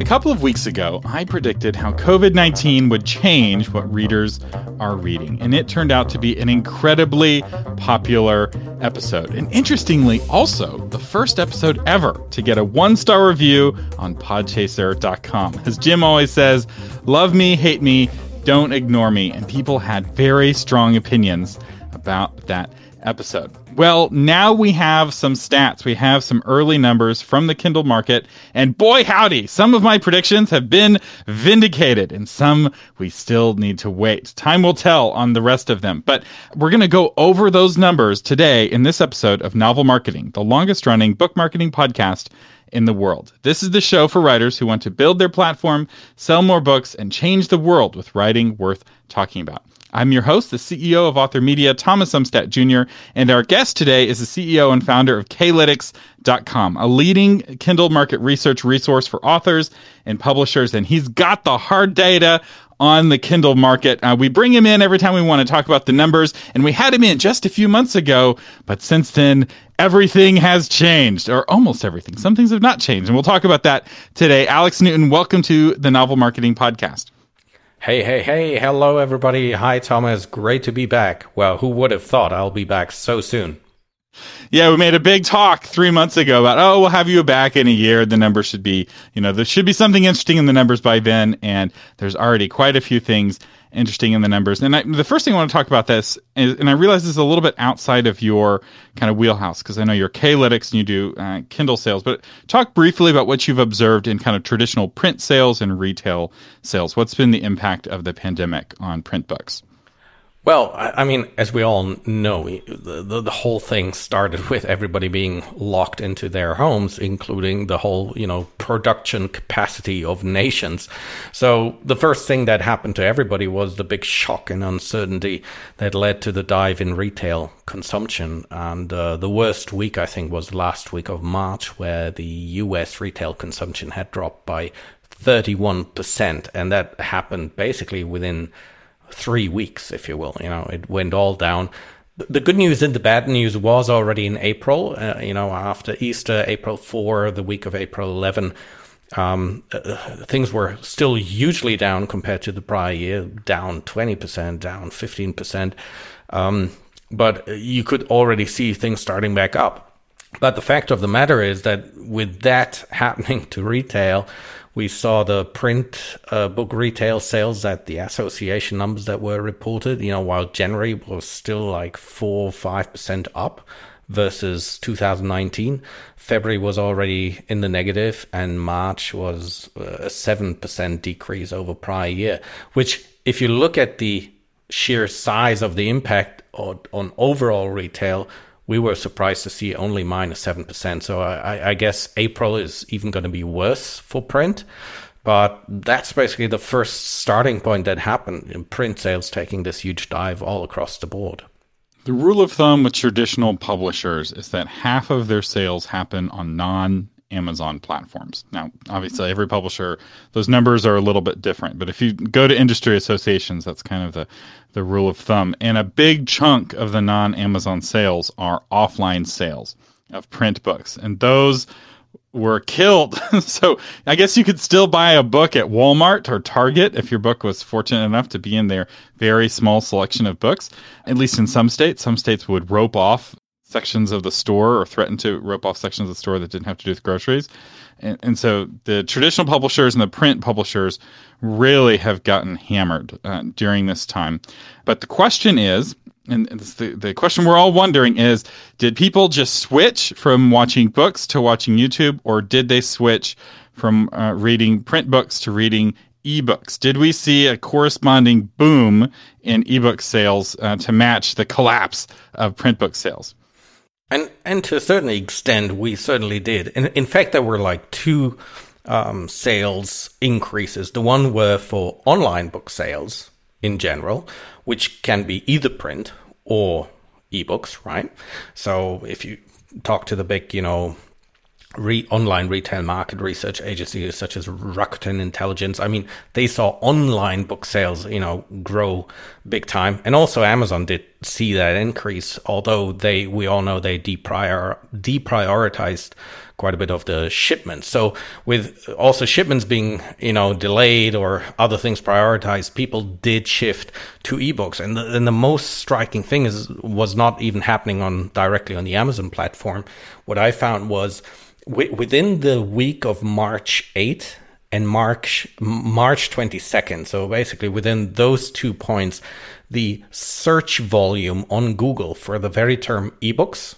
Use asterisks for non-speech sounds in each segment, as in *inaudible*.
A couple of weeks ago, I predicted how COVID 19 would change what readers are reading, and it turned out to be an incredibly popular episode. And interestingly, also the first episode ever to get a one star review on podchaser.com. As Jim always says, love me, hate me, don't ignore me. And people had very strong opinions about that episode. Well, now we have some stats. We have some early numbers from the Kindle market. And boy, howdy, some of my predictions have been vindicated and some we still need to wait. Time will tell on the rest of them. But we're going to go over those numbers today in this episode of Novel Marketing, the longest running book marketing podcast in the world. This is the show for writers who want to build their platform, sell more books, and change the world with writing worth talking about. I'm your host, the CEO of Author Media, Thomas Umstattd Jr., and our guest today is the CEO and founder of Klytics.com, a leading Kindle market research resource for authors and publishers, and he's got the hard data on the Kindle market. Uh, we bring him in every time we want to talk about the numbers, and we had him in just a few months ago, but since then, everything has changed, or almost everything. Some things have not changed, and we'll talk about that today. Alex Newton, welcome to the Novel Marketing Podcast. Hey, hey, hey, hello everybody. Hi, Thomas. Great to be back. Well, who would have thought I'll be back so soon? Yeah, we made a big talk three months ago about, oh, we'll have you back in a year. The numbers should be, you know, there should be something interesting in the numbers by then. And there's already quite a few things interesting in the numbers. And I, the first thing I want to talk about this is, and I realize this is a little bit outside of your kind of wheelhouse because I know you're Klytics and you do uh, Kindle sales, but talk briefly about what you've observed in kind of traditional print sales and retail sales. What's been the impact of the pandemic on print books? Well, I mean, as we all know, the, the, the, whole thing started with everybody being locked into their homes, including the whole, you know, production capacity of nations. So the first thing that happened to everybody was the big shock and uncertainty that led to the dive in retail consumption. And uh, the worst week, I think, was last week of March, where the US retail consumption had dropped by 31%. And that happened basically within three weeks, if you will. You know, it went all down. The good news and the bad news was already in April. Uh, you know, after Easter, April 4, the week of April 11, um, uh, things were still hugely down compared to the prior year, down 20%, down 15%. Um, but you could already see things starting back up. But the fact of the matter is that with that *laughs* happening to retail, we saw the print uh, book retail sales at the association numbers that were reported. You know, while January was still like four, five percent up versus 2019, February was already in the negative, and March was uh, a seven percent decrease over prior year. Which, if you look at the sheer size of the impact on, on overall retail we were surprised to see only minus 7%. So I, I guess April is even going to be worse for print. But that's basically the first starting point that happened in print sales taking this huge dive all across the board. The rule of thumb with traditional publishers is that half of their sales happen on non Amazon platforms. Now, obviously, every publisher, those numbers are a little bit different. But if you go to industry associations, that's kind of the, the rule of thumb. And a big chunk of the non Amazon sales are offline sales of print books. And those were killed. *laughs* so I guess you could still buy a book at Walmart or Target if your book was fortunate enough to be in their very small selection of books. At least in some states, some states would rope off sections of the store or threatened to rope off sections of the store that didn't have to do with groceries. And, and so the traditional publishers and the print publishers really have gotten hammered uh, during this time. But the question is, and the, the question we're all wondering is did people just switch from watching books to watching YouTube, or did they switch from uh, reading print books to reading ebooks? Did we see a corresponding boom in ebook sales uh, to match the collapse of print book sales? And and to a certain extent, we certainly did. In, in fact, there were like two um, sales increases. The one were for online book sales in general, which can be either print or ebooks, right? So if you talk to the big, you know, re- online retail market research agencies such as Rakuten Intelligence. I mean, they saw online book sales, you know, grow big time, and also Amazon did see that increase. Although they, we all know they deprior deprioritized quite a bit of the shipments. So with also shipments being, you know, delayed or other things prioritized, people did shift to ebooks. And the, and the most striking thing is was not even happening on directly on the Amazon platform. What I found was within the week of March 8th and March March 22nd. So basically within those two points, the search volume on Google for the very term ebooks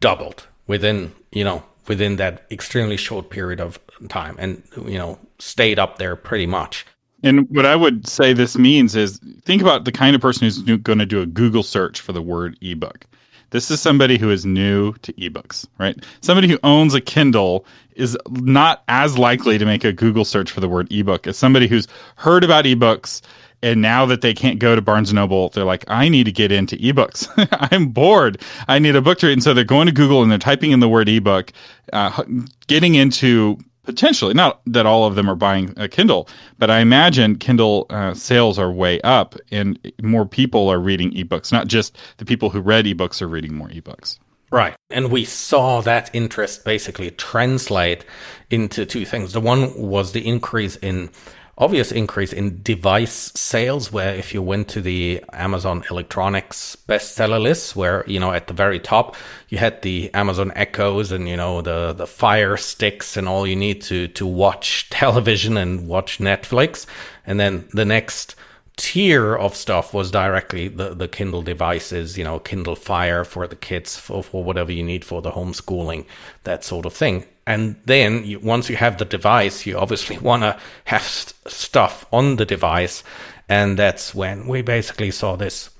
doubled within, you know, within that extremely short period of time and you know, stayed up there pretty much. And what I would say this means is think about the kind of person who's going to do a Google search for the word ebook. This is somebody who is new to ebooks, right? Somebody who owns a Kindle is not as likely to make a Google search for the word ebook as somebody who's heard about ebooks and now that they can't go to Barnes and Noble, they're like, I need to get into ebooks. *laughs* I'm bored. I need a book to read. And so they're going to Google and they're typing in the word ebook, uh, getting into potentially. Not that all of them are buying a kindle but i imagine kindle uh, sales are way up and more people are reading ebooks not just the people who read ebooks are reading more ebooks. Right. And we saw that interest basically translate into two things. The one was the increase in obvious increase in device sales where if you went to the Amazon electronics bestseller list where you know at the very top you had the Amazon Echoes and you know the the Fire Sticks and all you need to to watch *laughs* television and watch Netflix. And then the next tier of stuff was directly the, the Kindle devices, you know, Kindle Fire for the kids, for, for whatever you need for the homeschooling, that sort of thing. And then you, once you have the device, you obviously *laughs* want to have st- stuff on the device. And that's when we basically saw this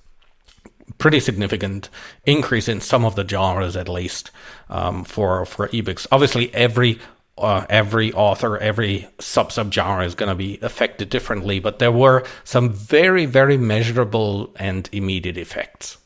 pretty significant increase in some of the genres, at least um, for for ebooks. Obviously, every uh, every author, every sub sub genre is going to be affected differently, but there were some very very measurable and immediate effects.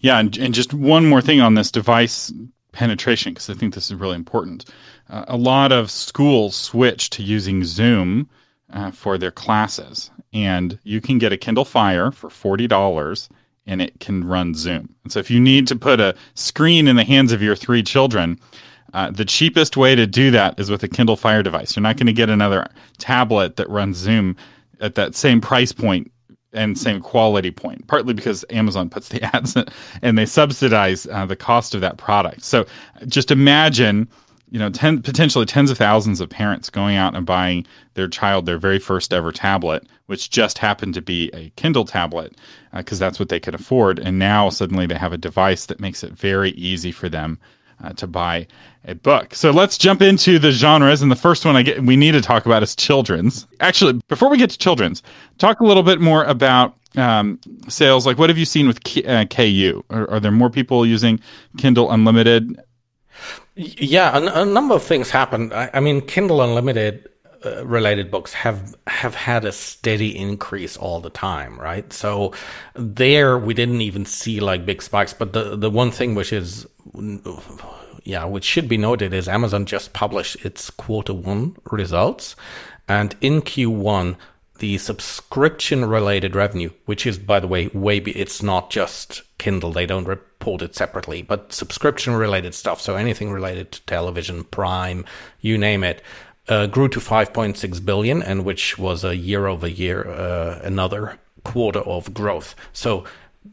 Yeah, and, and just one more thing on this device penetration because I think this is really important. Uh, a lot of schools switch to using Zoom uh, for their classes, and you can get a Kindle Fire for forty dollars, and it can run Zoom. And so, if you need to put a screen in the hands of your three children, uh, the cheapest way to do that is with a Kindle Fire device. You're not going to get another tablet that runs Zoom at that same price point and same quality point, partly because Amazon puts the *laughs* ads in, and they subsidize uh, the cost of that product. So just imagine, you know, ten, potentially tens of thousands of parents going out and buying their child their very first ever tablet, which just happened to be a Kindle tablet because uh, that's what they could afford. And now suddenly they have a device that makes it very easy for them uh, to buy a book. So let's jump into the genres. And the first one I get we need to talk about is children's. Actually, before we get to children's, talk a little bit more about um, sales. Like, what have you seen with K- uh, KU? Are, are, there more people using Kindle Unlimited? Yeah, a, a number of things happened. I, I mean, Kindle Unlimited uh, related books have have had a steady increase all the time, right? So there we didn't even see like big spikes. But the the one thing which is yeah, which should be noted is Amazon just published its quarter one results, and in Q1 the subscription related revenue, which is by the way way be, it's not just Kindle, they don't report it separately, but subscription related stuff, so anything related to television, Prime, you name it, uh, grew to 5.6 billion, and which was a year over year uh, another quarter of growth. So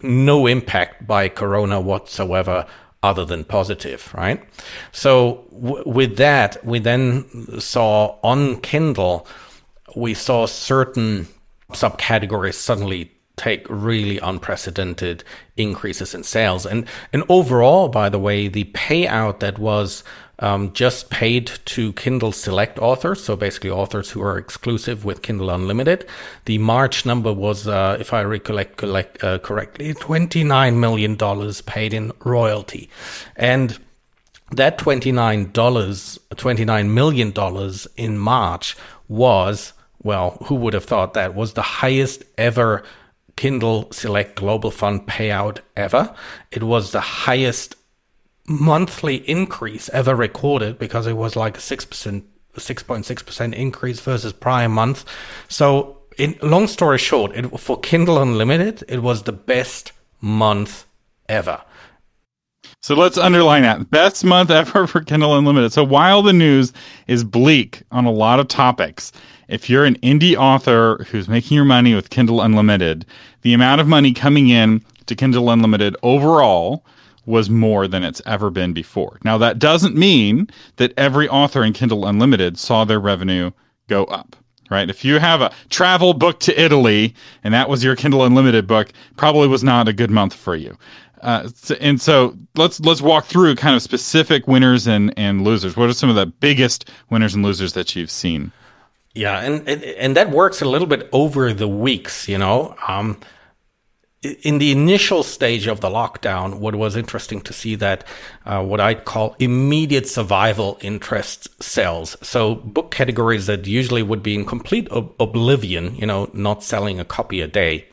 no impact by Corona whatsoever, other than positive, right? So w- with that, we then saw on Kindle, we saw certain subcategories suddenly take really unprecedented increases in sales. And and overall, by the way, the payout that was um, just paid to Kindle Select authors, so basically authors who are exclusive with Kindle Unlimited. The March number was, uh, if I recollect collect, uh, correctly, $29 million paid in royalty. And that $29, $29 million in March was, well, who would have thought that was the highest ever Kindle Select Global Fund payout ever. It was the highest monthly increase ever recorded because it was like a 6%, 6.6% increase versus prior month. So in long story short, it, for Kindle Unlimited, it was the best month ever. So let's underline that. Best month ever *laughs* for Kindle Unlimited. So while the news is bleak on a lot of topics, if you're an indie author who's making your money with Kindle Unlimited, the amount of money coming in to Kindle Unlimited overall was more than it's ever been before. Now, that doesn't mean that every author in Kindle Unlimited saw their revenue go up, right? If you have a travel book to Italy and that was your Kindle Unlimited book, probably was not a good month for you. Uh, and so let's let's walk through kind of specific winners and, and losers. What are some of the biggest winners and losers that you've seen? Yeah, and and, that works a little bit over the weeks, you know. Um, in the initial stage of the lockdown, what was interesting to see that uh, what I'd call immediate survival interest sells. So book categories that usually would be in complete ob- oblivion, you know, not selling a copy a day.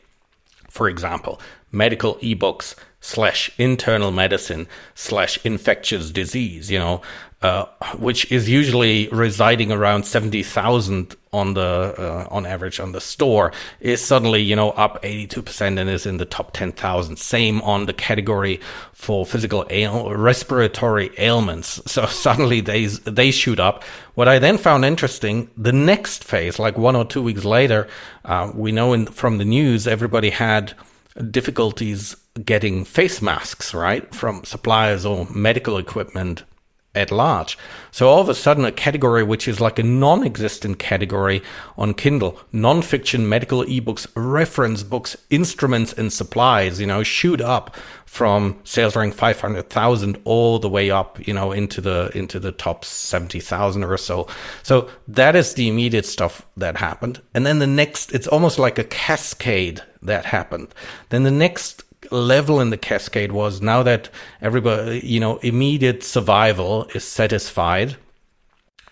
For example, medical ebooks slash internal medicine slash infectious disease, you know, uh, which is usually residing around 70,000 on the, uh, on average on the store is suddenly, you know, up 82% and is in the top 10,000. Same on the category for physical ail- respiratory ailments. *laughs* So suddenly they, they shoot up. What I then found interesting, the next phase, like one or two weeks later, uh, we know in, from the news, everybody had difficulties getting face masks, right, from suppliers or medical equipment at large. So all of a sudden, a category which is like a non-existent category on Kindle, non-fiction medical ebooks, reference books, instruments and supplies, you know, shoot up from sales rank 500,000 all the way up, you know, into the, into the top 70,000 or so. So that is the immediate stuff that happened. And then the next, it's almost like a cascade that happened. Then the next level in the cascade was now that everybody, you know, immediate survival is satisfied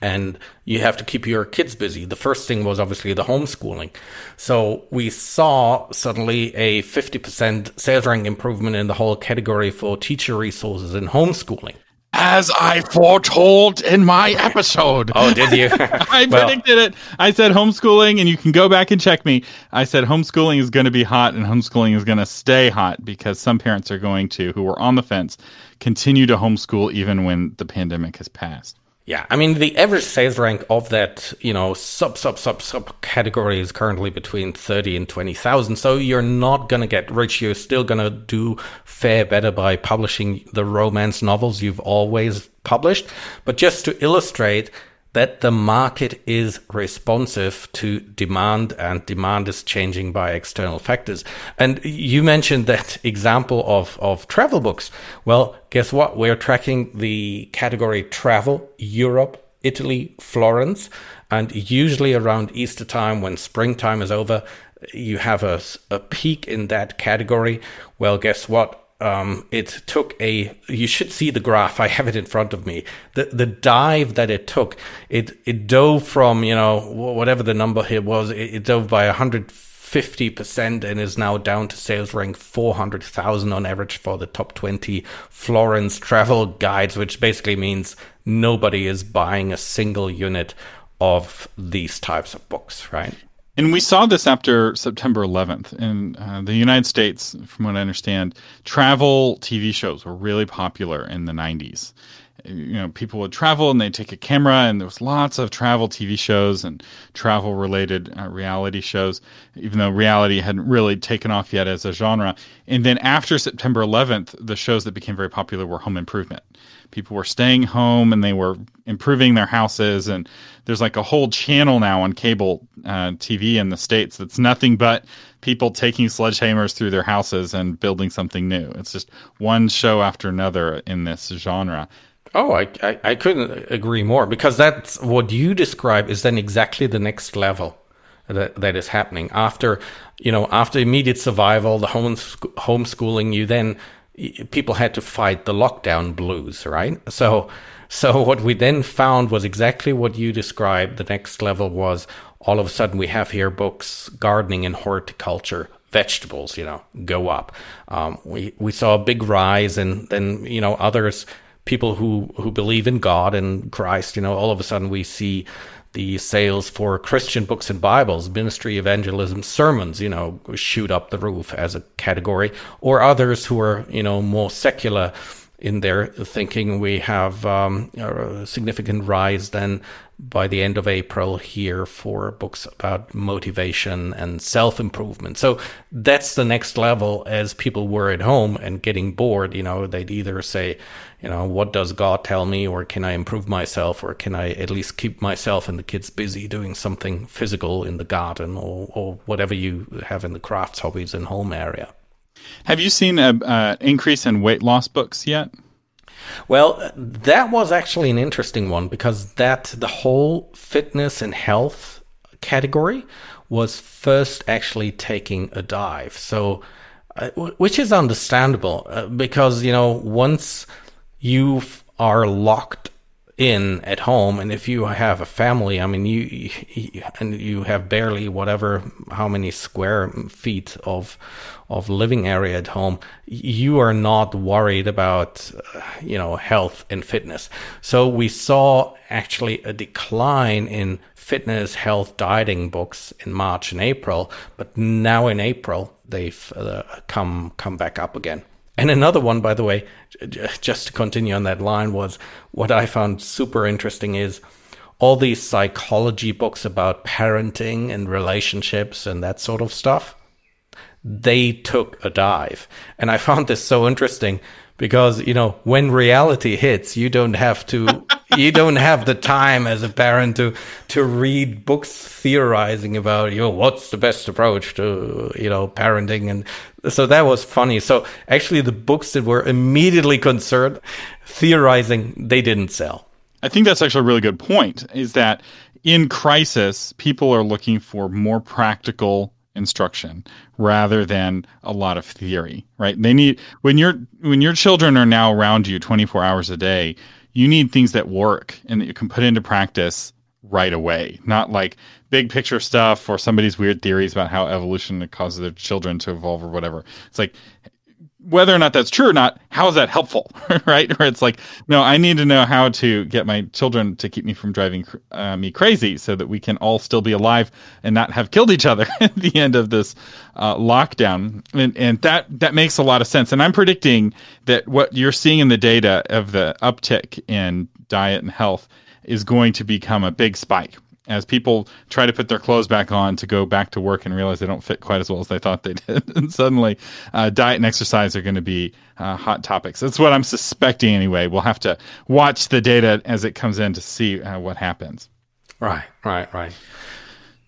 and you have to keep your kids busy. The first thing was obviously the homeschooling. So we saw suddenly a 50% sales rank improvement in the whole category for teacher resources in homeschooling as I foretold in my episode. Oh, did you? *laughs* *laughs* I well, predicted it. I said homeschooling, and you can go back and check me. I said homeschooling is going to be hot, and homeschooling is going to stay hot because some parents are going to, who were on the fence, continue to homeschool even when the pandemic has passed. Yeah, I mean the average sales rank of that, you know, sub sub sub sub category is currently between thirty and twenty thousand. So you're not gonna get rich. You're still gonna do fair better by publishing the romance novels you've always published. But just to illustrate that the market is responsive to demand and demand is changing by external factors. And you mentioned that *laughs* example of, of travel books. Well, guess what? We're tracking the category travel, Europe, Italy, Florence, and usually around Easter time when springtime is over, you have a, a peak in that category. Well, guess what? Um, it took a you should see the graph i have it in front of me. The the dive that it took it it dove from you know whatever the number here was it, it dove by 150% and is now down to sales rank 400,000 on average for the top 20 Florence travel guides which basically means nobody is buying a single unit of these types of books right and we saw this after September 11th in uh, the United States. From what I understand, travel TV shows were really popular in the 90s. You know, people would travel and they'd take a camera, and there was lots of travel TV shows and travel related uh, reality shows, even though reality hadn't really taken off yet as a genre. And then after September 11th, the shows that became very popular were home improvement people were staying home and they were improving their houses and there's like a whole channel now on cable uh, tv in the states that's nothing but people taking sledgehammers through their houses and building something new. It's just one show after another in this genre. Oh, I, I, I couldn't agree more because that's what you describe is then exactly the next level that, that is happening. After you know after immediate survival the home homeschooling you then people had to fight the lockdown blues, right? So, so what we then found was exactly what you described. The next level was all of a sudden we have here books, gardening and horticulture, vegetables, you know, go up. Um, we, we saw a big rise and then, you know, others people who who believe in God and Christ, you know, all of a sudden we see the sales for Christian books and Bibles, ministry, evangelism, sermons, you know, shoot up the roof as a category, or others who are, you know, more secular in their thinking. We have um, a significant rise then by the end of April here for books about motivation and self improvement. So that's the next level as people were at home and getting bored. You know, they'd either say, you know, what does God tell me, or can I improve myself, or can I at least keep myself and the kids busy doing something physical in the garden or, or whatever you have in the crafts, hobbies, and home area. Have you seen an uh, increase in weight loss books yet? Well, that was actually an interesting one because that the whole fitness and health category was first actually taking a dive. So, uh, which is understandable uh, because, you know, once you are locked in at home and if you have a family i mean you, you, and you have barely whatever how many square feet of of living area at home you are not worried about uh, you know health and fitness. So we saw actually a decline in fitness health dieting books in march and april but now in april they've uh, come come back up again and another one, by the way, just to continue on that line, was what I found super interesting is all these psychology books about parenting and relationships and that sort of stuff. They took a dive. And I found this so interesting because you know when reality hits you don't have to you don't have the time as a parent to to read books theorizing about you know what's the best approach to you know parenting. And so that was funny. So actually the books that were immediately concerned theorizing they didn't sell. I think that's actually a really good point is that in crisis people are looking for more practical instruction rather than a lot of theory, right? They need when your when your children are now around you 24 hours a day, you need things that work and that you can put into practice right away, not like big picture stuff or somebody's weird theories about how evolution causes their children to evolve or whatever. It's like whether or not that's true or not, how is that helpful, *laughs* right? Or it's like, no, I need to know how to get my children to keep me from driving uh, me crazy, so that we can all still be alive and not have killed each other *laughs* at the end of this uh, lockdown. And, and that that makes a lot of sense. And I'm predicting that what you're seeing in the data of the uptick in diet and health is going to become a big spike as people try to put their clothes back on to go back to work and realize they don't fit quite as well as they thought they *laughs* did. and suddenly, uh, diet and exercise are going to be uh, hot topics. That's what I'm suspecting anyway. We'll have to watch the data as it comes in to see uh, what happens. Right, right, right.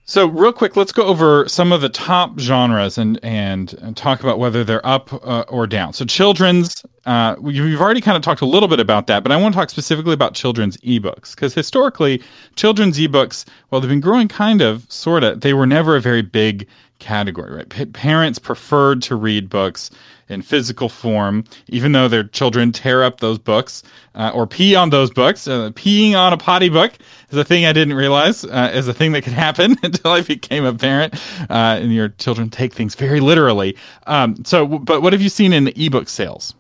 So, real quick, let's go over some of the top genres and and, and talk about whether they're up uh, or down. So, children's, uh, we've already kind of talked a little bit about that, but I want to talk specifically about children's ebooks because historically, children's ebooks, well, they've been growing kind of, sort of, they were never a very big category, right? P- parents preferred to read books in physical form, even though their children tear up those books uh, or pee on those books. Uh, peeing on a potty book is a thing I didn't realize uh, is a thing that could *laughs* happen until I became a parent. Uh, and your children take things very literally. Um, so, but what have you seen in the ebook sales?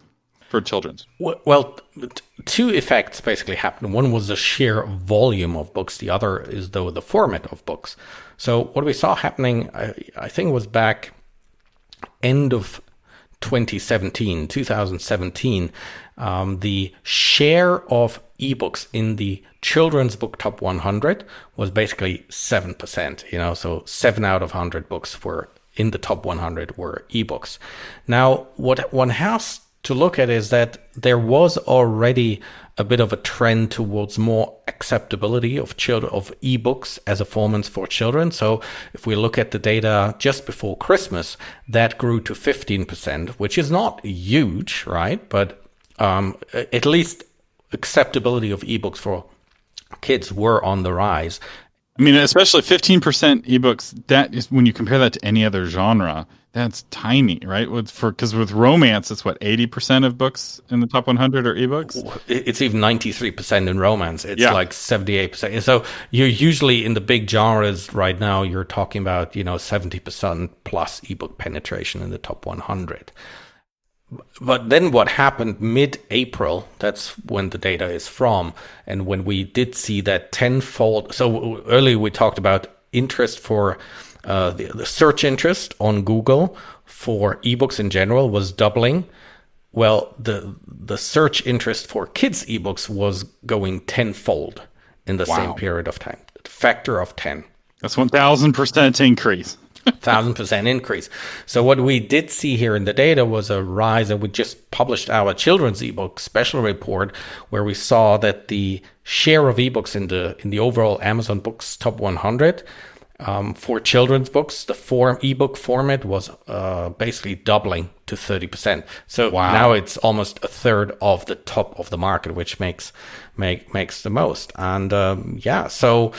For children's? Well, two effects basically happened. One was the sheer volume of books. The other is though the format of books. So what we saw happening, I, I think was back end of 2017, 2017, um, the share of ebooks in the children's book top 100 was basically 7%, you know, so 7 out of 100 books were in the top 100 were ebooks. Now, what one has to look at is that there was already a bit of a trend towards more acceptability of children of ebooks as a format for children. So if we look at the data just before Christmas, that grew to 15%, which is not huge, right? But um, at least acceptability of ebooks for kids were on the rise. I mean, especially 15% ebooks, that is when you compare that to any other genre, that's tiny, right? With for because with romance, it's what eighty percent of books in the top one hundred are ebooks. It's even ninety three percent in romance. It's yeah. like seventy eight percent. So you're usually in the big genres right now. You're talking about you know seventy percent plus ebook penetration in the top one hundred. But then what happened mid-April? That's when the data is from, and when we did see that tenfold. So earlier we talked about interest for uh, the, the search interest on Google for ebooks in general was doubling. Well, the the search interest for kids ebooks was going tenfold in the wow. same period of time, factor of ten. That's one thousand percent increase thousand percent increase. So what we did see here in the data was a rise, and we just published our children's ebook special report where we saw that the share of ebooks in the in the overall Amazon Books top 100 um, for children's books, the form ebook format was uh, basically doubling to 30%. So wow. now it's almost a third of the top of the market, which makes make makes the most. And um, yeah, so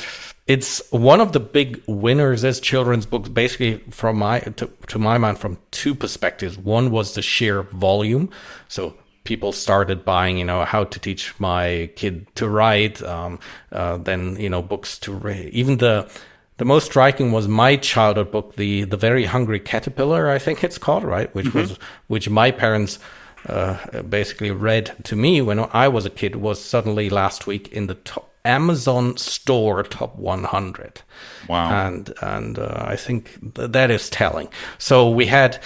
it's one of the big winners as children's books basically from my to, to my mind from two perspectives. One was the sheer volume. So people started buying you know how to teach my kid to write um, uh, then you know books to read. Even the the most striking was my childhood book the the very hungry caterpillar i think it's called right? Which mm-hmm. was which my parents uh, basically read to me when I was a kid was suddenly last week in the top, Amazon Store Top 100. Wow. And and uh, I think th- that is telling. So we had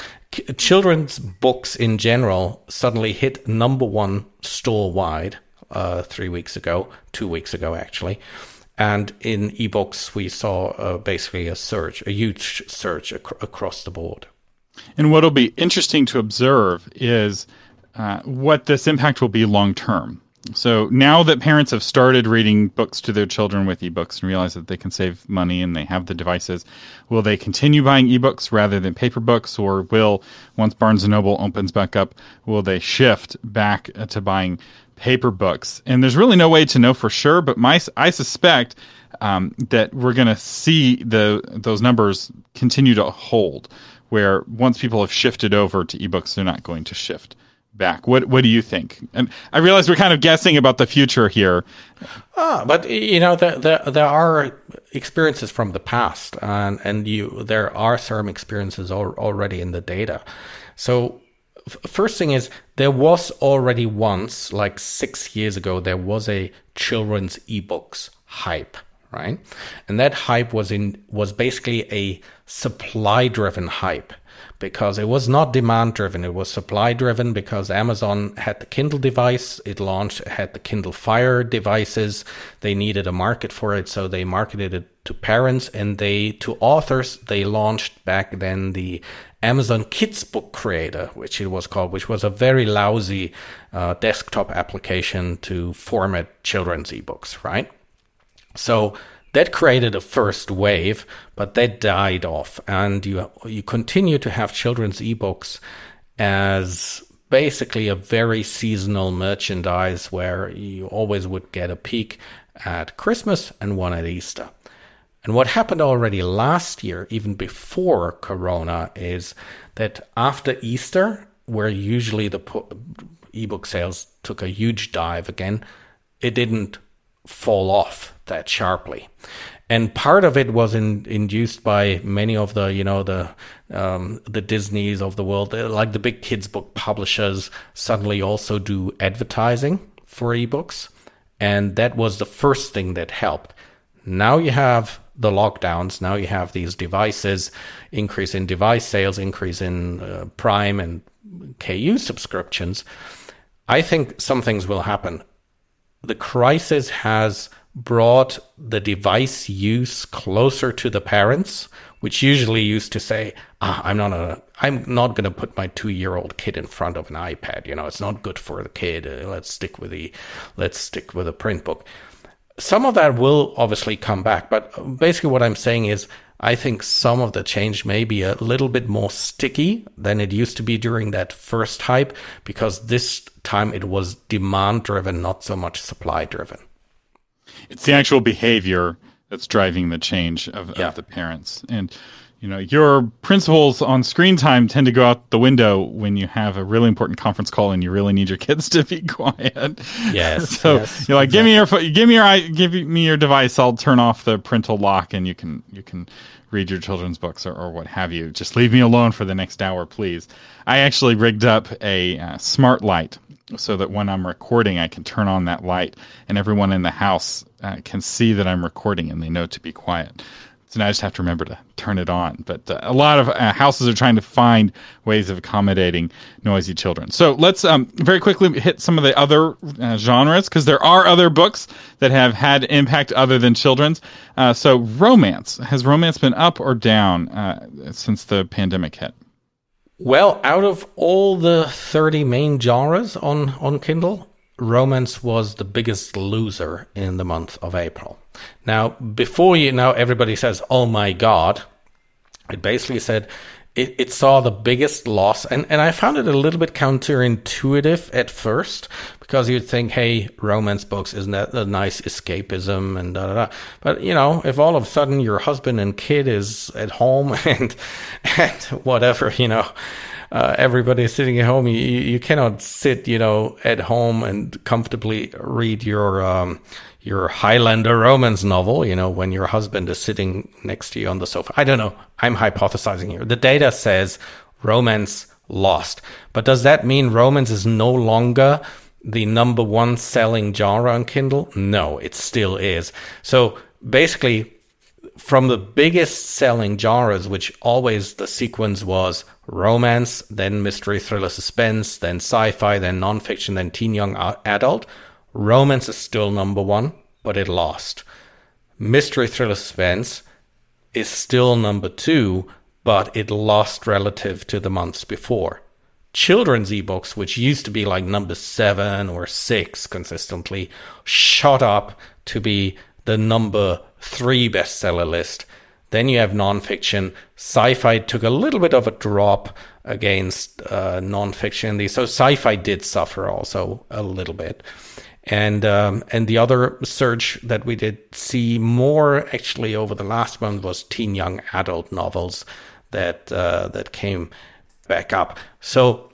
children's books in general suddenly hit number one store wide uh, three weeks ago, two weeks ago actually. And in ebooks, we saw uh, basically a surge, a huge surge ac- across the board. And what'll be interesting to observe is uh, what this impact will be long term. So now that parents have started reading books to their children with ebooks and realize that they can save money and they have the devices, will they continue buying ebooks rather than paper books, or will once Barnes and Noble opens back up, will they shift back to buying paper books? And there's really no way to know for sure, but my I suspect um, that we're going to see the those numbers continue to hold. Where once people have shifted over to ebooks, they're not going to shift back. What what do you think? And I realize we're kind of guessing about the future here. Ah, but you know, there, there, there are experiences from the past, and and you there are some experiences al- already in the data. So f- first thing is there was already once, like six years ago, there was a children's ebooks hype right? And that hype was in was basically a supply driven hype because it was not demand driven. It was supply driven because Amazon had the Kindle device. It launched, had the Kindle Fire devices. They needed a market for it. So they marketed it to parents and they, to authors, they launched back then the Amazon Kids Book Creator, which it was called, which was a very lousy uh, desktop application to format children's ebooks, right? So that created a first wave, but that died off, and you you continue to have children's ebooks as basically a very seasonal merchandise where you always would get a peak at Christmas and one at Easter. And what happened already last year, even before Corona, is that after Easter, where usually the ebook sales took a huge dive again, it didn't fall off that sharply. And part of it was in, induced by many of the, you know, the um, the Disneys of the world, like the big kids book publishers, suddenly also do advertising for ebooks, and that was the first thing that helped. Now you have the lockdowns. Now you have these devices, increase in device sales, increase in uh, Prime and KU subscriptions. I think some things will happen the crisis has brought the device use closer to the parents, which usually used to say, ah, I'm not a, I'm not going to put my two year old kid in front of an iPad. You know, it's not good for the kid. Uh, let's stick with the, let's stick with a print book. Some of that will obviously come back, but basically what I'm saying is I think some of the change may be a little bit more sticky than it used to be during that first hype because this time it was demand driven, not so much supply driven. It's the actual behavior that's driving the change of, yeah. of the parents. And you know your principles on screen time tend to go out the window when you have a really important conference call and you really need your *laughs* kids to be quiet. Yes. *laughs* so yes, you're like, give me your give me your give me your device. I'll turn off the parental lock and you can you can read your children's books or, or what have you. Just leave me alone for the next hour, please. I actually rigged up a uh, smart light so that when I'm recording, I can turn on that light and everyone in the house uh, can see that I'm recording and they know to be quiet. So now I just have to remember to turn it on. But uh, a lot of uh, houses are trying to find ways of accommodating noisy children. So let's um, very quickly hit some of the other uh, genres because there are other books that have had impact other than children's. Uh, so romance has romance been up or down uh, since the pandemic hit? Well, out of all the 30 main genres on, on Kindle, romance was the biggest loser in the month of April. Now, before you now everybody says, "Oh my god," it basically said it, it saw the biggest loss, and and I found it a little bit counterintuitive at first because you'd think, "Hey, romance books isn't that a nice escapism?" and da da da. But you know, if all of a sudden your husband and kid is at home *laughs* and and whatever, you know uh, everybody sitting at home. You, you cannot sit, you know, at home and comfortably read your um, your Highlander romance novel, you know, when your husband is sitting next to you on the sofa. I don't know. I'm hypothesizing here. The data says romance lost, but does that mean romance is no longer the number one selling genre on Kindle? No, it still is. So basically, from the biggest selling genres, which always the sequence was romance, then mystery, thriller, suspense, then sci fi, then nonfiction, then teen young adult, romance is still number one, but it lost. Mystery, thriller, suspense is still number two, but it lost relative to the months before. Children's ebooks, which used to be like number seven or six consistently, shot up to be the number three bestseller list. Then you have nonfiction. Sci-fi took a little bit of a drop against uh, nonfiction. So sci-fi did suffer also a little bit. And um, and the other surge that we did see more actually over the last month was teen young adult novels that uh, that came back up. So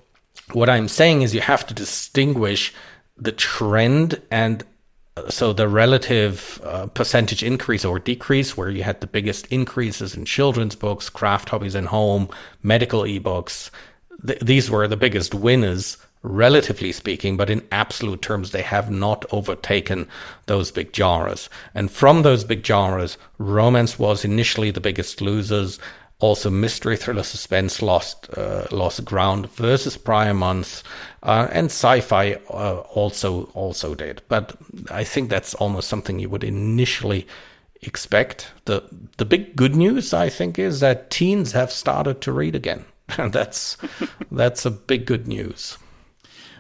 what I'm saying is you have to distinguish the trend and so the relative uh, percentage increase or decrease, where you had the biggest increases in children's books, craft hobbies and home, medical ebooks, th- these were the biggest winners, relatively speaking, but in absolute terms, they have not overtaken those big genres. And from those big genres, romance was initially the biggest losers. Also, mystery, thriller, suspense lost uh, lost ground versus prior months, uh, and sci-fi uh, also also did. But I think that's almost something you would initially expect. the The big good news, I think, is that teens have started to read again, and *laughs* that's that's a big good news.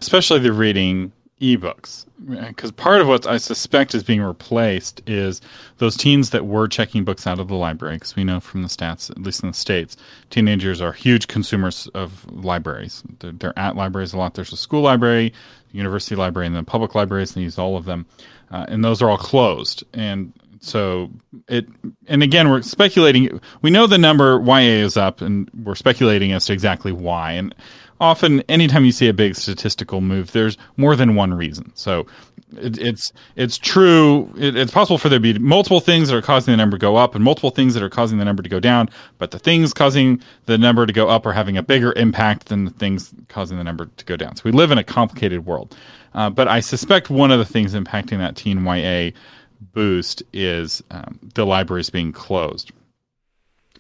Especially the reading ebooks because part of what I suspect is being replaced is those teens that were checking books out of the library because we know from the stats, at least in the states, teenagers are huge consumers of libraries. They're, they're at libraries a lot. There's a school library, university library, and then public libraries, and use all of them, uh, and those are all closed. And so it, and again, we're speculating. We know the number YA is up, and we're speculating as to exactly why. And often anytime you see a big statistical move, there's more than one reason. So it, it's it's true. It, it's possible for there to be multiple things that are causing the number to go up and multiple things that are causing the number to go down. But the things causing the number to go up are having a bigger impact than the things causing the number to go down. So we live in a complicated world. Uh, but I suspect one of the things impacting that teen YA boost is um, the libraries being closed.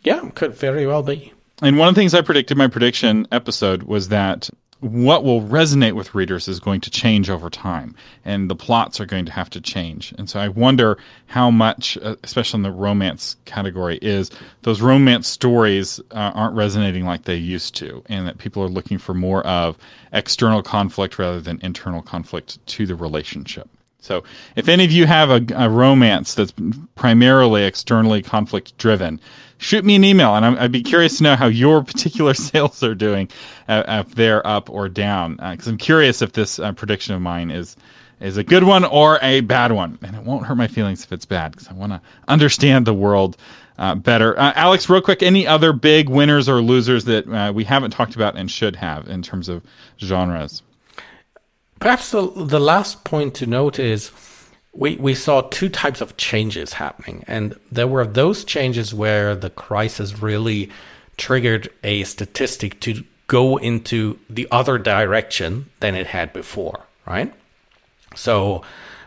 Yeah, could very well be and one of the things I predicted my prediction episode was that what will resonate with readers is going to change over time and the plots are going to have to change. And so I wonder how much, uh, especially in the romance category, is those romance stories uh, aren't resonating like they used to and that people are looking for more of external conflict rather than internal conflict to the relationship. So if any of you have a, a romance that's primarily externally conflict driven, shoot me an email, and i would be curious to know how your particular *laughs* sales are doing, uh, if they're up or down, because uh, I'm curious if this uh, prediction of mine is is a good one or a bad one. And it won't hurt my feelings if it's bad because I want to understand the world uh, better. Uh, Alex, real quick, any other big winners or losers that uh, we haven't talked about and should have in terms of genres? Perhaps the, the last point to note is we, we saw two types of changes happening. And there were those changes where the crisis really triggered a statistic to go into the other direction than it had before, right? So,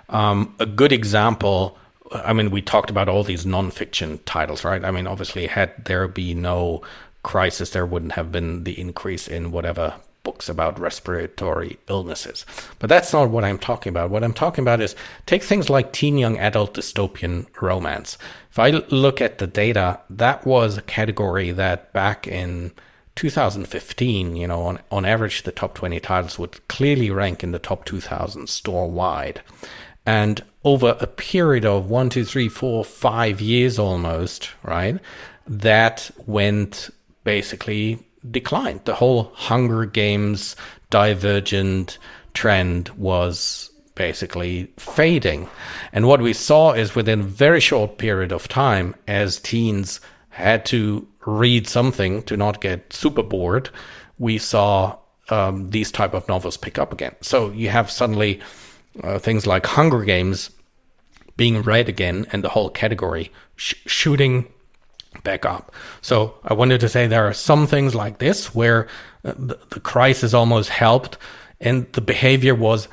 um, a good example I mean, we talked about all these nonfiction titles, right? I mean, obviously, had there be no crisis, there wouldn't have been the increase in whatever books about respiratory illnesses. But that's not what I'm talking about. What I'm talking about is take things like teen young adult dystopian romance. If I look at the data, that was a category that back in 2015, you know, on, on average, the top 20 titles would clearly rank in the top 2000 store wide. And over a period of one, two, three, four, five years almost, right? That went basically declined. The whole Hunger Games divergent trend was basically fading. And what we saw is within a very short period of time, as teens had to read something to not get super bored, we saw um, these type of novels pick up again. So you have suddenly uh, things like Hunger Games being read again and the whole category sh- shooting back up. So I wanted to say there are some things like this where uh, the, crisis almost helped and the behavior was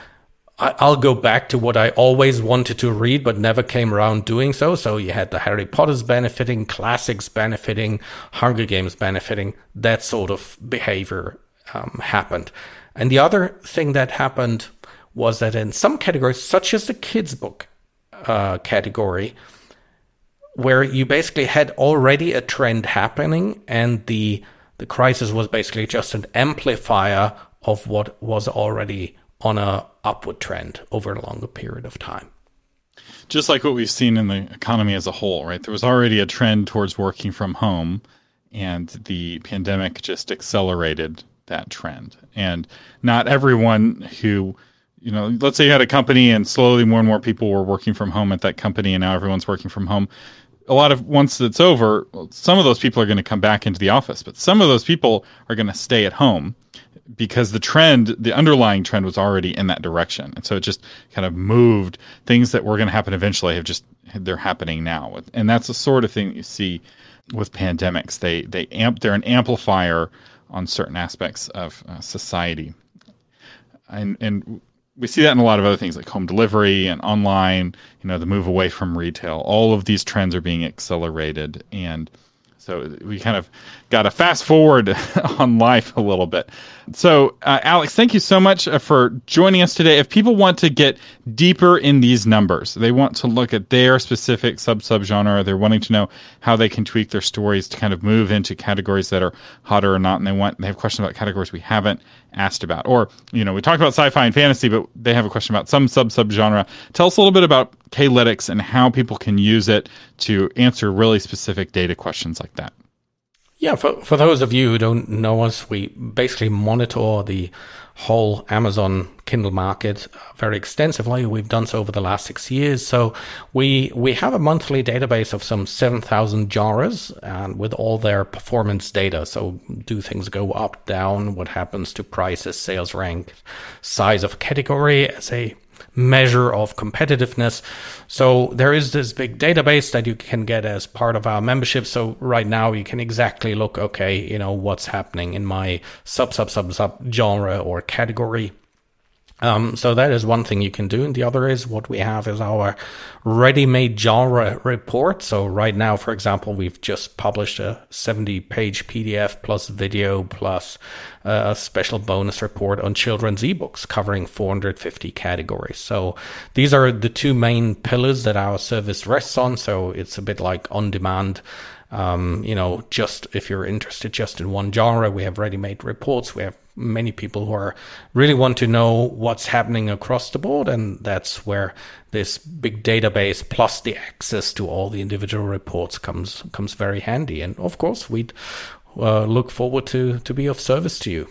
I'll go back to what I always wanted to read, but never came around doing so. So you had the Harry Potters benefiting, classics benefiting, Hunger Games benefiting. That sort of behavior um, happened. And the other thing that happened was that in some categories, such as the kids' book uh, category, where you basically had already a trend happening, and the the crisis was basically just an amplifier of what was already on a upward trend over a longer period of time. Just like what we've seen in the economy as a whole, right? There was already a trend towards working from home, and the pandemic just accelerated that trend. And not everyone who you know, let's say you had a company and slowly more and more people were working from home at that company and now everyone's working from home. A lot of once it's over, some of those people are going to come back into the office, but some of those people are going to stay at home because the trend, the underlying trend was already in that direction. And so it just kind of moved things that were going to happen eventually have just, they're happening now. And that's the sort of thing you see with pandemics. They, they amp, they're an amplifier on certain aspects of uh, society. And, and we see that in a lot of other things like home delivery and online, you know, the move away from retail. All of these trends are being accelerated. And so we kind of got to fast forward *laughs* on life a little bit. So, uh, Alex, thank you so much uh, for joining us today. If people want to get deeper in these numbers, they want to look at their specific sub sub genre, they're wanting to know how they can tweak their stories to kind of move into categories that are hotter or not, and they want they have questions about categories we haven't asked about. Or, you know, we talked about sci fi and fantasy, but they have a question about some sub sub genre. Tell us a little bit about K-Lytics and how people can use it to answer really specific data questions like that. Yeah, for, for those of you who don't know us, we basically monitor the whole Amazon Kindle market very extensively. We've done so over the last six years. So we we have a monthly database of some seven thousand genres and with all their performance data. So do things go up, down? What happens to prices, sales rank, size of category as a measure of competitiveness. So there is this big database that you can get as part of our membership. So right now you can exactly look, okay, you know, what's happening in my sub sub sub sub genre or category. Um, so that is one thing you can do. And the other is what we have is our ready-made genre report. So right now, for example, we've just published a 70 page PDF plus video plus uh, a special bonus report on children's ebooks covering 450 categories. So these are the two main pillars that our service rests on. So it's a bit like on demand um, you know, just if you're interested just in one genre, we have ready-made reports. We have many people who are really want to know what's happening across the board, and that's where this big database plus the access to all the individual reports comes comes very handy. And of course, we'd uh, look forward to to be of service to you.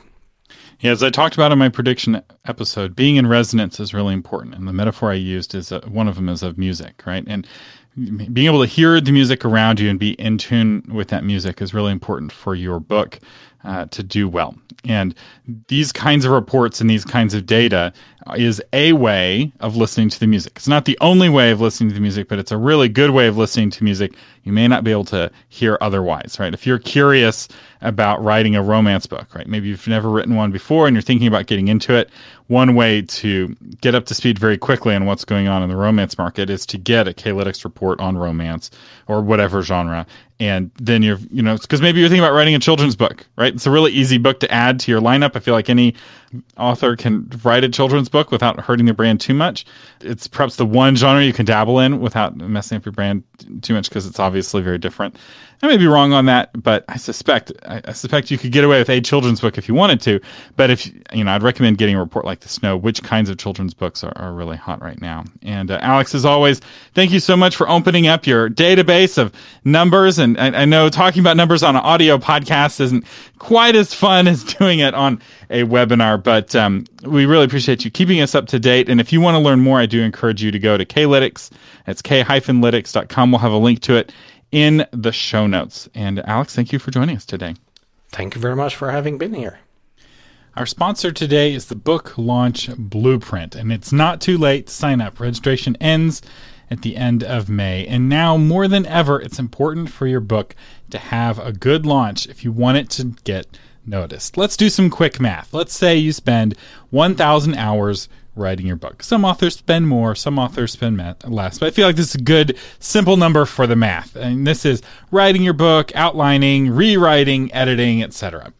Yeah, as I talked about in my prediction episode, being in resonance is really important. And the metaphor I used is uh, one of them is of music, right? And being able to hear the music around you and be in tune with that music is really important for your book uh, to do well. And these kinds of reports and these kinds of data is a way of listening to the music. It's not the only way of listening to the music, but it's a really good way of listening to music you may not be able to hear otherwise, right? If you're curious about writing a romance book, right? Maybe you've never written one before and you're thinking about getting into it. One way to get up to speed very quickly on what's going on in the romance market is to get a K-Lytics report on romance or whatever genre. And then you're, you know, because maybe you're thinking about writing a children's book, right? It's a really easy book to add to your lineup. I feel like any author can write a children's book without hurting their brand too much. It's perhaps the one genre you can dabble in without messing up your brand too much because it's obviously very different. I may be wrong on that, but I suspect I, I, suspect you could get away with a children's book if you wanted to. But if you know, I'd recommend getting a report like this. to Know which kinds of children's books are, are really hot right now. And uh, Alex, as always, thank you so much for opening up your database of numbers. And I, I know talking about numbers on an audio podcast isn't quite as fun as *laughs* doing it on a webinar, but um, we really appreciate you keeping us up to date. And if you want to learn more, I do encourage you to go to K-Lytics. That's k-lytics.com. We'll have a link to it in the show notes. And Alex, thank you for joining us today. Thank you very much for having been here. Our sponsor today is the Book Launch Blueprint, and it's not too late to sign up. Registration ends at the end of May. And now, more than ever, it's important for your book to have a good launch if you want it to get noticed. Let's do some quick math. Let's say you spend 1,000 hours writing your book. Some authors spend more, some authors spend less, but I feel like this is a good, simple number for the math. And this is writing your book, outlining, rewriting, editing, etc.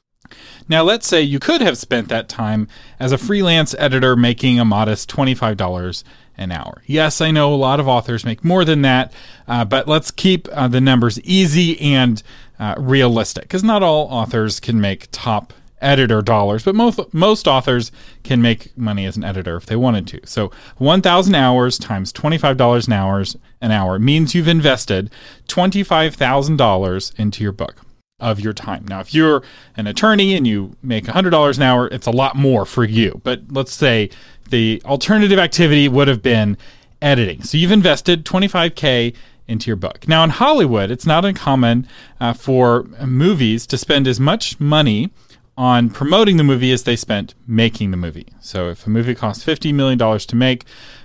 Now, let's say you could have spent that time as a freelance editor making a modest $25 an hour. Yes, I know a lot of authors make more than that, uh, but let's keep uh, the numbers easy and uh, realistic because not all authors can make top editor dollars, but most most authors can make money as an editor if they wanted to. So 1,000 hours times $25 an hour an hour means you've invested $25,000 into your book of your time. Now, if you're an attorney and you make $100 an hour, it's a lot more for you. But let's say the alternative activity would have been editing. So you've invested 25k into your book. Now, in Hollywood, it's not uncommon uh, for movies to spend as much money on promoting the movie as they spent making the movie. So if a movie costs $50 million to make,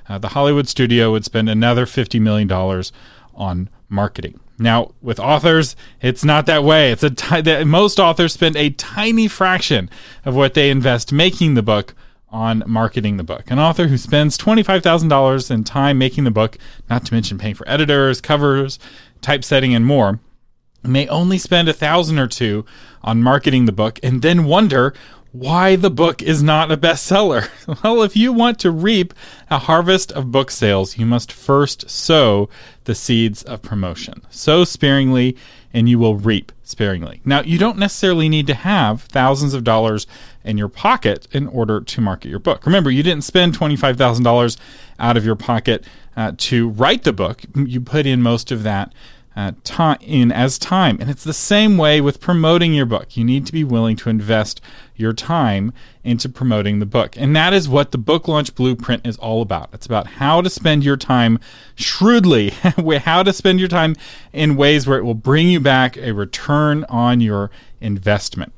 uh, the Hollywood studio would spend another $50 million on marketing. Now, with authors, it's not that way. It's a t- most authors spend a tiny fraction of what they invest making the book on marketing the book. An author who spends $25,000 in time making the book, not to mention paying for editors, covers, typesetting, and more, may only spend a thousand or two on marketing the book and then wonder why the book is not a bestseller. *laughs* Well, if you want to reap a harvest of book sales, you must first sow the seeds of promotion. Sow sparingly and you will reap sparingly. Now, you don't necessarily need to have thousands of dollars in your pocket in order to market your book. Remember, you didn't spend $25,000 out of your pocket uh, to write the book. You put in most of that uh, time in as time. And it's the same way with promoting your book. You need to be willing to invest your time into promoting the book. And that is what the book launch blueprint is all about. It's about how to spend your time shrewdly, *laughs* how to spend your time in ways where it will bring you back a return on your investment.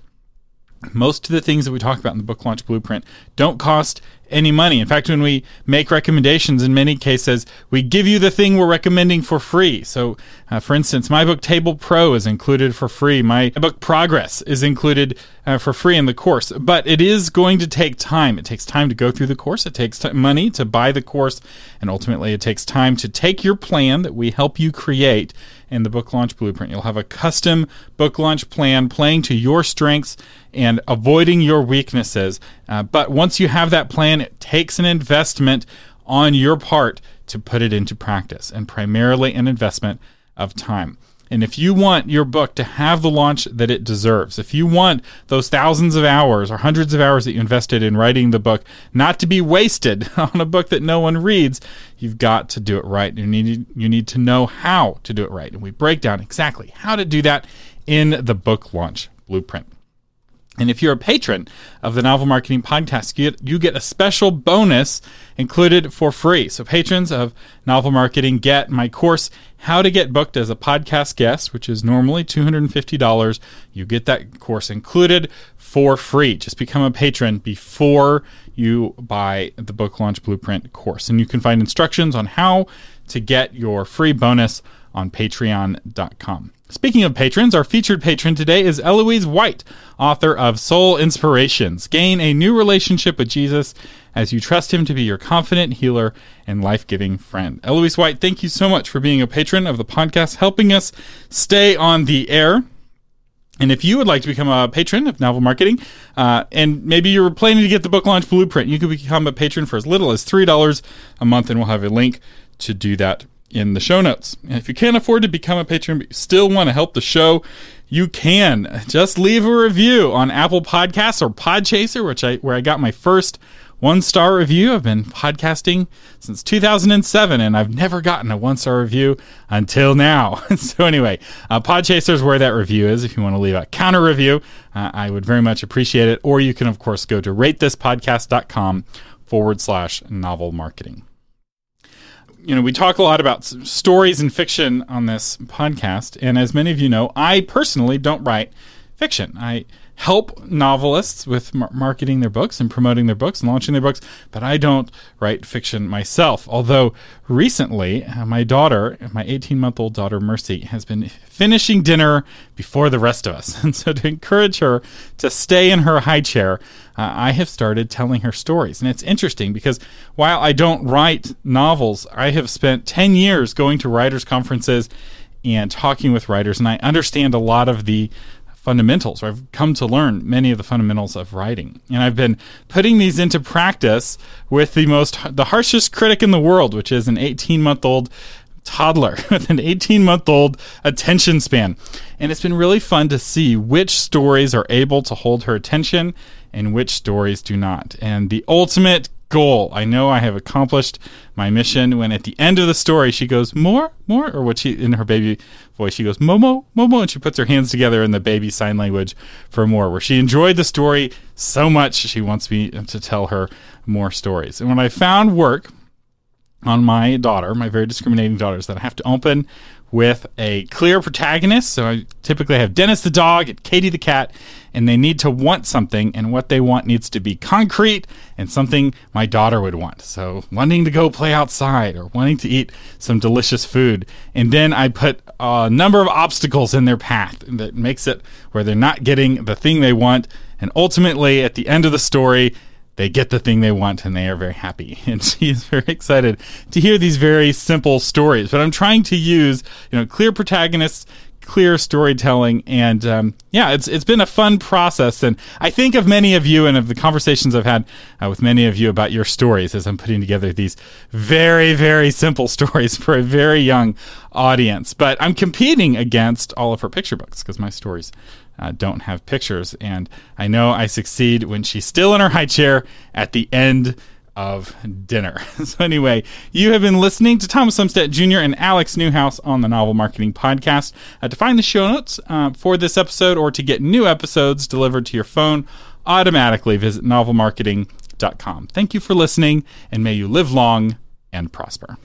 Most of the things that we talk about in the book launch blueprint don't cost any money. In fact, when we make recommendations, in many cases, we give you the thing we're recommending for free. So, uh, for instance, my book Table Pro is included for free. My book Progress is included uh, for free in the course, but it is going to take time. It takes time to go through the course. It takes t- money to buy the course, and ultimately, it takes time to take your plan that we help you create in the book launch blueprint. You'll have a custom book launch plan playing to your strengths and avoiding your weaknesses. Uh, but once you have that plan, it takes an investment on your part to put it into practice and primarily an investment of time. And if you want your book to have the launch that it deserves, if you want those thousands of hours or hundreds of hours that you invested in writing the book not to be wasted *laughs* on a book that no one reads, you've got to do it right. You need you need to know how to do it right. And we break down exactly how to do that in the book launch blueprint. And if you're a patron of the Novel Marketing Podcast, you get, you get a special bonus included for free. So patrons of Novel Marketing get my course, How to Get Booked as a Podcast Guest, which is normally $250. You get that course included for free. Just become a patron before you buy the Book Launch Blueprint course. And you can find instructions on how to get your free bonus on patreon.com. Speaking of patrons, our featured patron today is Eloise White, author of Soul Inspirations. Gain a new relationship with Jesus as you trust him to be your confident healer and life giving friend. Eloise White, thank you so much for being a patron of the podcast, helping us stay on the air. And if you would like to become a patron of Novel Marketing, uh, and maybe you're planning to get the book launch blueprint, you can become a patron for as little as $3 a month, and we'll have a link to do that in the show notes. And if you can't afford to become a patron, but you still want to help the show, you can just leave a review on Apple Podcasts or Podchaser, which I where I got my first one star review. I've been podcasting since 2007, and I've never gotten a one star review until now. *laughs* so anyway, uh, Podchaser is where that review is. If you want to leave a counter review, uh, I would very much appreciate it. Or you can of course go to ratethispodcast.com forward slash novel marketing you know, we talk a lot about stories and fiction on this podcast, and as many of you know, I personally don't write fiction. I help novelists with mar- marketing their books and promoting their books and launching their books, but I don't write fiction myself. Although recently, uh, my daughter, my 18 month old daughter Mercy, has been finishing dinner before the rest of us. *laughs* And so, to encourage her to stay in her high chair, uh, I have started telling her stories. And it's interesting because while I don't write novels, I have spent 10 years going to writers' conferences and talking with writers, and I understand a lot of the fundamentals, or I've come to learn many of the fundamentals of writing. And I've been putting these into practice with the most, the harshest critic in the world, which is an 18 month old toddler *laughs* with an 18 month old attention span. And it's been really fun to see which stories are able to hold her attention and which stories do not. And the ultimate goal. I know I have accomplished my mission when at the end of the story she goes, More, more, or what she in her baby voice, she goes, Momo, Momo, and she puts her hands together in the baby sign language for more, where she enjoyed the story so much she wants me to tell her more stories. And when I found work on my daughter, my very discriminating daughters, that I have to open with a clear protagonist. So I typically have Dennis the dog and Katie the cat, and they need to want something, and what they want needs to be concrete and something my daughter would want. So wanting to go play outside or wanting to eat some delicious food. And then I put a number of obstacles in their path that makes it where they're not getting the thing they want. And ultimately, at the end of the story, they get the thing they want and they are very happy. *laughs* And she is very excited to hear these very simple stories. But I'm trying to use, you know, clear protagonists, clear storytelling, and um, yeah, it's it's been a fun process. And I think of many of you and of the conversations I've had uh, with many of you about your stories as I'm putting together these very very simple *laughs* stories for a very young audience. But I'm competing against all of her picture books because my stories uh, don't have pictures. And I know I succeed when she's still in her high chair at the end of dinner. *laughs* so, anyway, you have been listening to Thomas Umstattd Jr. and Alex Newton on the Novel Marketing Podcast. Uh, to find the show notes uh, for this episode or to get new episodes delivered to your phone automatically, visit novelmarketing.com. Thank you for listening, and may you live long and prosper.